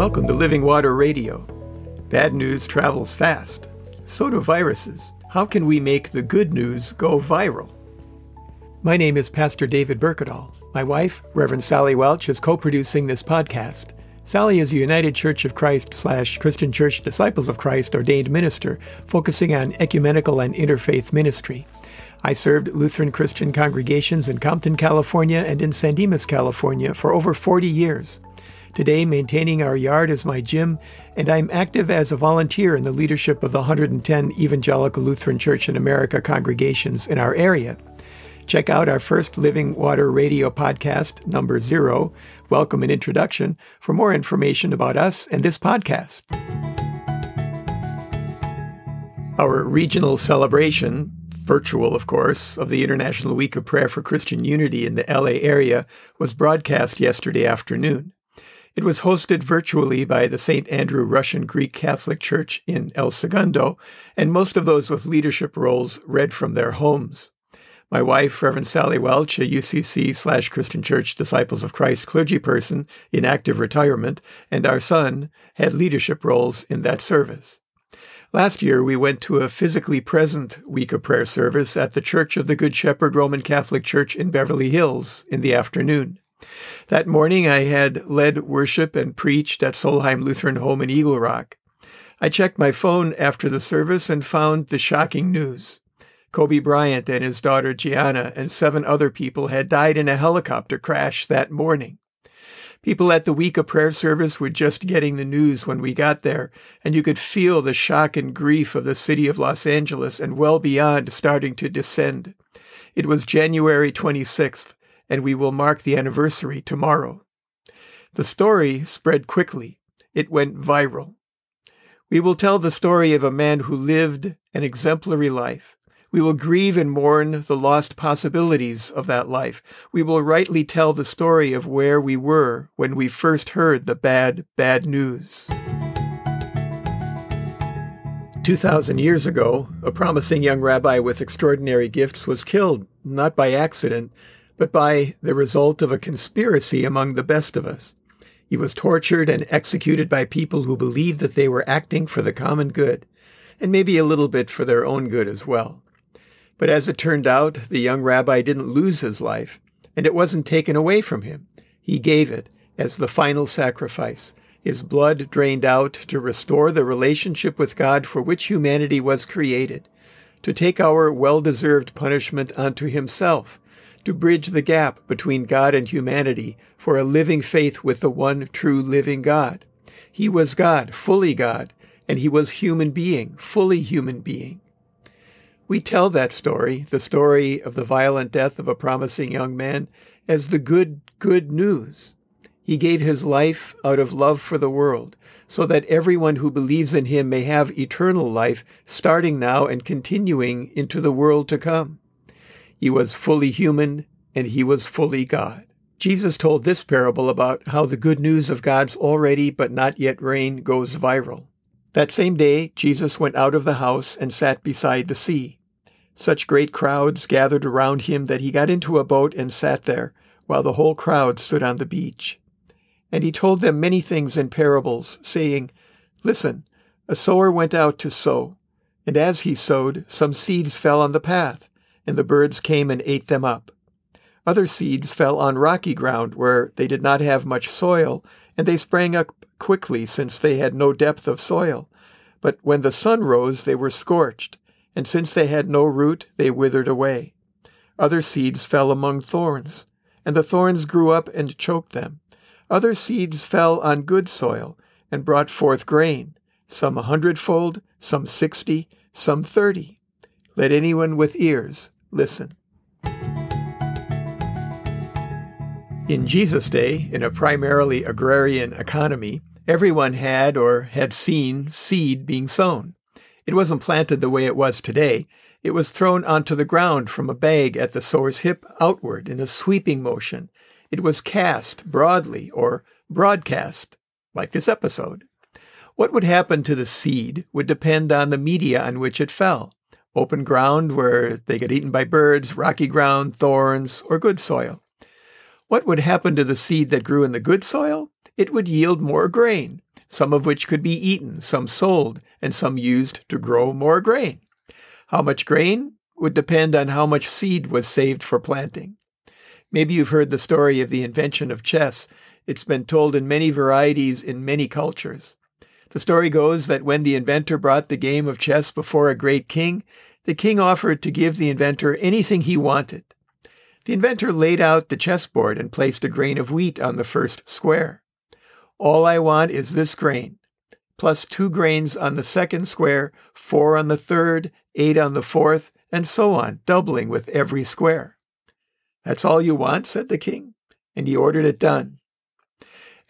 Welcome to Living Water Radio. Bad news travels fast. So do viruses. How can we make the good news go viral? My name is Pastor David Berkedal. My wife, Reverend Sally Welch, is co-producing this podcast. Sally is a United Church of Christ slash Christian Church Disciples of Christ ordained minister, focusing on ecumenical and interfaith ministry. I served Lutheran Christian congregations in Compton, California and in San Dimas, California for over 40 years. Today, maintaining our yard is my gym, and I'm active as a volunteer in the leadership of the 110 Evangelical Lutheran Church in America congregations in our area. Check out our first Living Water Radio podcast, number zero, Welcome and Introduction, for more information about us and this podcast. Our regional celebration, virtual of course, of the International Week of Prayer for Christian Unity in the LA area was broadcast yesterday afternoon. It was hosted virtually by the St. Andrew Russian Greek Catholic Church in El Segundo, and most of those with leadership roles read from their homes. My wife, Reverend Sally Welch, a UCC slash Christian Church Disciples of Christ clergy person in active retirement, and our son had leadership roles in that service. Last year, we went to a physically present week of prayer service at the Church of the Good Shepherd Roman Catholic Church in Beverly Hills in the afternoon. That morning, I had led worship and preached at Solheim Lutheran Home in Eagle Rock. I checked my phone after the service and found the shocking news. Kobe Bryant and his daughter Gianna and seven other people had died in a helicopter crash that morning. People at the week of prayer service were just getting the news when we got there, and you could feel the shock and grief of the city of Los Angeles and well beyond starting to descend. It was January 26th, and we will mark the anniversary tomorrow. The story spread quickly. It went viral. We will tell the story of a man who lived an exemplary life. We will grieve and mourn the lost possibilities of that life. We will rightly tell the story of where we were when we first heard the bad, bad news. 2,000 years ago, a promising young rabbi with extraordinary gifts was killed, not by accident, but by the result of a conspiracy among the best of us. He was tortured and executed by people who believed that they were acting for the common good, and maybe a little bit for their own good as well. But as it turned out, the young rabbi didn't lose his life, and it wasn't taken away from him. He gave it as the final sacrifice, his blood drained out to restore the relationship with God for which humanity was created, to take our well deserved punishment unto himself to bridge the gap between God and humanity for a living faith with the one true living God. He was God, fully God, and he was human being, fully human being. We tell that story, the story of the violent death of a promising young man, as the good, good news. He gave his life out of love for the world, so that everyone who believes in him may have eternal life starting now and continuing into the world to come. He was fully human and he was fully God. Jesus told this parable about how the good news of God's already but not yet reign goes viral. That same day, Jesus went out of the house and sat beside the sea. Such great crowds gathered around him that he got into a boat and sat there, while the whole crowd stood on the beach. And he told them many things in parables, saying, Listen, a sower went out to sow, and as he sowed, some seeds fell on the path and the birds came and ate them up. Other seeds fell on rocky ground where they did not have much soil, and they sprang up quickly since they had no depth of soil. But when the sun rose, they were scorched, and since they had no root, they withered away. Other seeds fell among thorns, and the thorns grew up and choked them. Other seeds fell on good soil and brought forth grain, some a hundredfold, some sixty, some thirty. Let anyone with ears listen. In Jesus' day, in a primarily agrarian economy, everyone had or had seen seed being sown. It wasn't planted the way it was today. It was thrown onto the ground from a bag at the sower's hip outward in a sweeping motion. It was cast broadly or broadcast, like this episode. What would happen to the seed would depend on the media on which it fell open ground where they get eaten by birds, rocky ground, thorns, or good soil. What would happen to the seed that grew in the good soil? It would yield more grain. some of which could be eaten, some sold, and some used to grow more grain. How much grain would depend on how much seed was saved for planting. Maybe you've heard the story of the invention of chess. It's been told in many varieties in many cultures. The story goes that when the inventor brought the game of chess before a great king, the king offered to give the inventor anything he wanted. The inventor laid out the chessboard and placed a grain of wheat on the first square. All I want is this grain, plus two grains on the second square, four on the third, eight on the fourth, and so on, doubling with every square. That's all you want, said the king, and he ordered it done.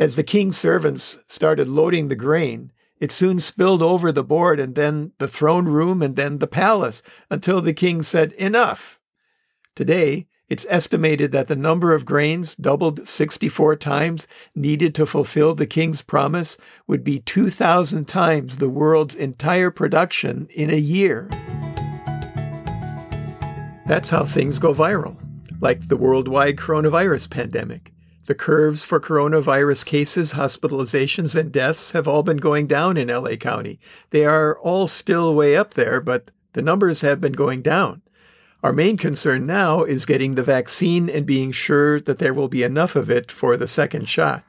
As the king's servants started loading the grain, it soon spilled over the board and then the throne room and then the palace until the king said, Enough. Today, it's estimated that the number of grains, doubled 64 times, needed to fulfill the king's promise would be 2,000 times the world's entire production in a year. That's how things go viral, like the worldwide coronavirus pandemic. The curves for coronavirus cases, hospitalizations, and deaths have all been going down in LA County. They are all still way up there, but the numbers have been going down. Our main concern now is getting the vaccine and being sure that there will be enough of it for the second shot.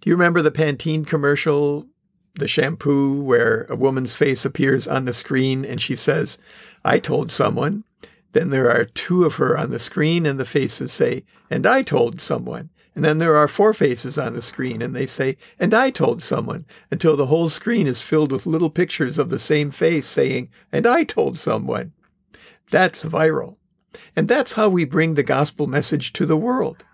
Do you remember the Pantene commercial, the shampoo, where a woman's face appears on the screen and she says, I told someone? Then there are two of her on the screen and the faces say, and I told someone. And then there are four faces on the screen, and they say, And I told someone, until the whole screen is filled with little pictures of the same face saying, And I told someone. That's viral. And that's how we bring the gospel message to the world.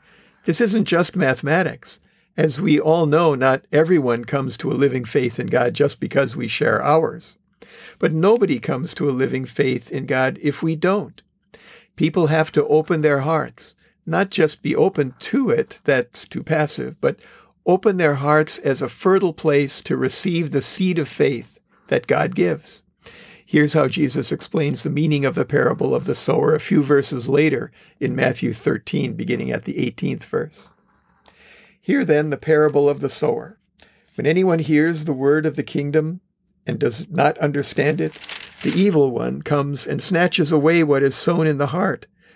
This isn't just mathematics. As we all know, not everyone comes to a living faith in God just because we share ours. But nobody comes to a living faith in God if we don't. People have to open their hearts not just be open to it, that's too passive, but open their hearts as a fertile place to receive the seed of faith that God gives. Here's how Jesus explains the meaning of the parable of the sower a few verses later in Matthew 13, beginning at the 18th verse. Hear then the parable of the sower. When anyone hears the word of the kingdom and does not understand it, the evil one comes and snatches away what is sown in the heart.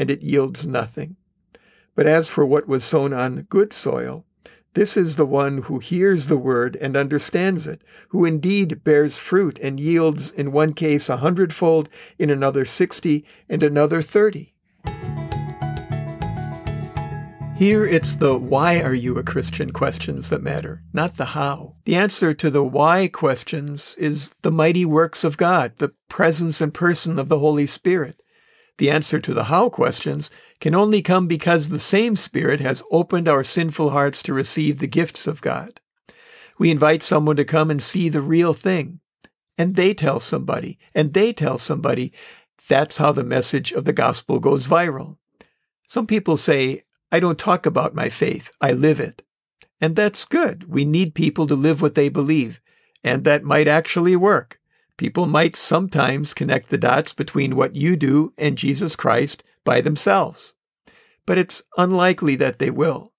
and it yields nothing. But as for what was sown on good soil, this is the one who hears the word and understands it, who indeed bears fruit and yields in one case a hundredfold, in another sixty, and another thirty. Here it's the why are you a Christian questions that matter, not the how. The answer to the why questions is the mighty works of God, the presence and person of the Holy Spirit. The answer to the how questions can only come because the same Spirit has opened our sinful hearts to receive the gifts of God. We invite someone to come and see the real thing, and they tell somebody, and they tell somebody. That's how the message of the gospel goes viral. Some people say, I don't talk about my faith, I live it. And that's good. We need people to live what they believe, and that might actually work. People might sometimes connect the dots between what you do and Jesus Christ by themselves. But it's unlikely that they will.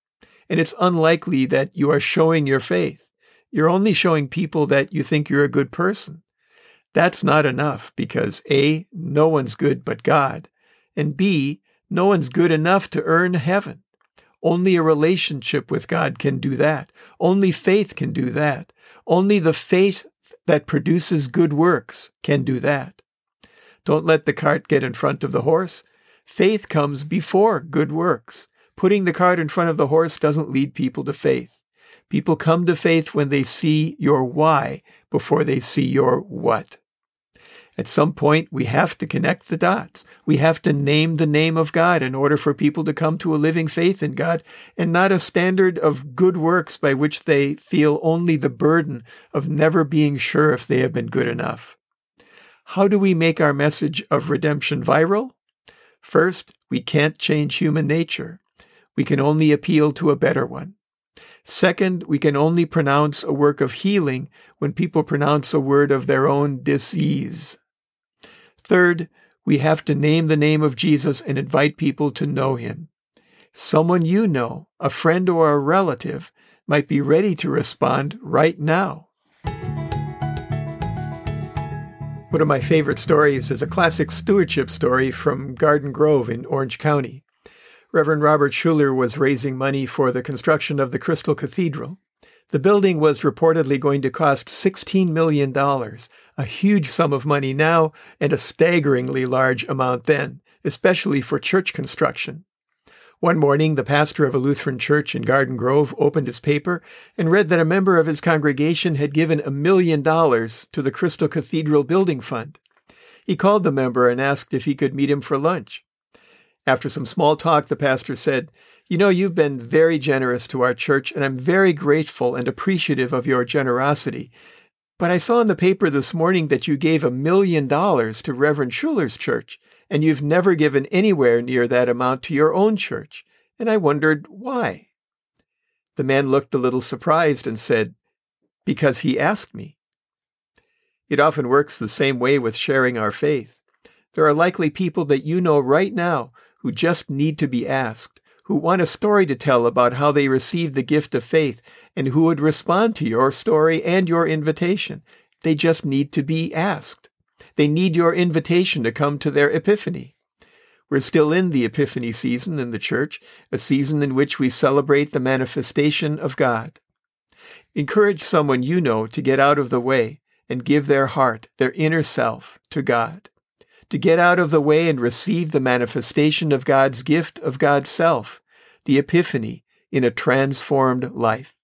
And it's unlikely that you are showing your faith. You're only showing people that you think you're a good person. That's not enough because A, no one's good but God, and B, no one's good enough to earn heaven. Only a relationship with God can do that. Only faith can do that. Only the faith that produces good works can do that. Don't let the cart get in front of the horse. Faith comes before good works. Putting the cart in front of the horse doesn't lead people to faith. People come to faith when they see your why before they see your what. At some point, we have to connect the dots. We have to name the name of God in order for people to come to a living faith in God and not a standard of good works by which they feel only the burden of never being sure if they have been good enough. How do we make our message of redemption viral? First, we can't change human nature. We can only appeal to a better one. Second, we can only pronounce a work of healing when people pronounce a word of their own disease. Third, we have to name the name of Jesus and invite people to know him. Someone you know, a friend or a relative, might be ready to respond right now. One of my favorite stories is a classic stewardship story from Garden Grove in Orange County. Reverend Robert Schuller was raising money for the construction of the Crystal Cathedral. The building was reportedly going to cost $16 million, a huge sum of money now and a staggeringly large amount then, especially for church construction. One morning, the pastor of a Lutheran church in Garden Grove opened his paper and read that a member of his congregation had given a million dollars to the Crystal Cathedral Building Fund. He called the member and asked if he could meet him for lunch. After some small talk, the pastor said, You know, you've been very generous to our church, and I'm very grateful and appreciative of your generosity. But I saw in the paper this morning that you gave a million dollars to Reverend Schuller's church, and you've never given anywhere near that amount to your own church. And I wondered why. The man looked a little surprised and said, Because he asked me. It often works the same way with sharing our faith. There are likely people that you know right now who just need to be asked, who want a story to tell about how they received the gift of faith and who would respond to your story and your invitation. They just need to be asked. They need your invitation to come to their epiphany. We're still in the epiphany season in the church, a season in which we celebrate the manifestation of God. Encourage someone you know to get out of the way and give their heart, their inner self, to God. To get out of the way and receive the manifestation of God's gift of God's self, the epiphany, in a transformed life.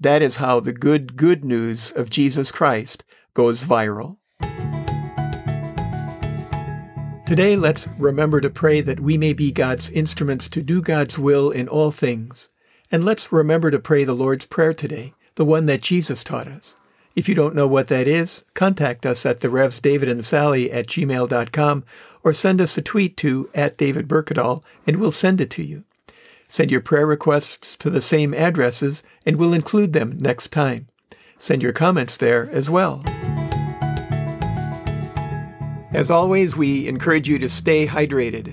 That is how the good, good news of Jesus Christ goes viral. Today, let's remember to pray that we may be God's instruments to do God's will in all things. And let's remember to pray the Lord's Prayer today, the one that Jesus taught us. If you don't know what that is, contact us at the Revs David and Sally at gmail.com or send us a tweet to at David and we'll send it to you. Send your prayer requests to the same addresses and we'll include them next time. Send your comments there as well. As always, we encourage you to stay hydrated.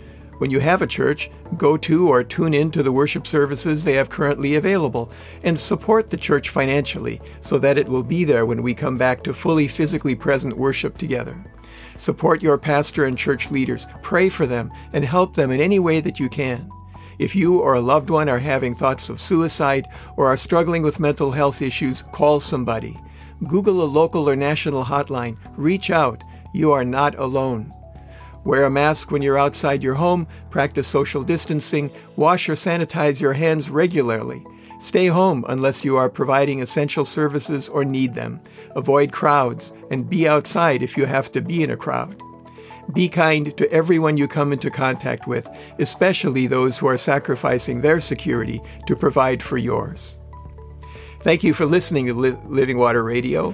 When you have a church, go to or tune in to the worship services they have currently available and support the church financially so that it will be there when we come back to fully physically present worship together. Support your pastor and church leaders, pray for them, and help them in any way that you can. If you or a loved one are having thoughts of suicide or are struggling with mental health issues, call somebody. Google a local or national hotline. Reach out. You are not alone. Wear a mask when you're outside your home, practice social distancing, wash or sanitize your hands regularly. Stay home unless you are providing essential services or need them. Avoid crowds and be outside if you have to be in a crowd. Be kind to everyone you come into contact with, especially those who are sacrificing their security to provide for yours. Thank you for listening to Living Water Radio.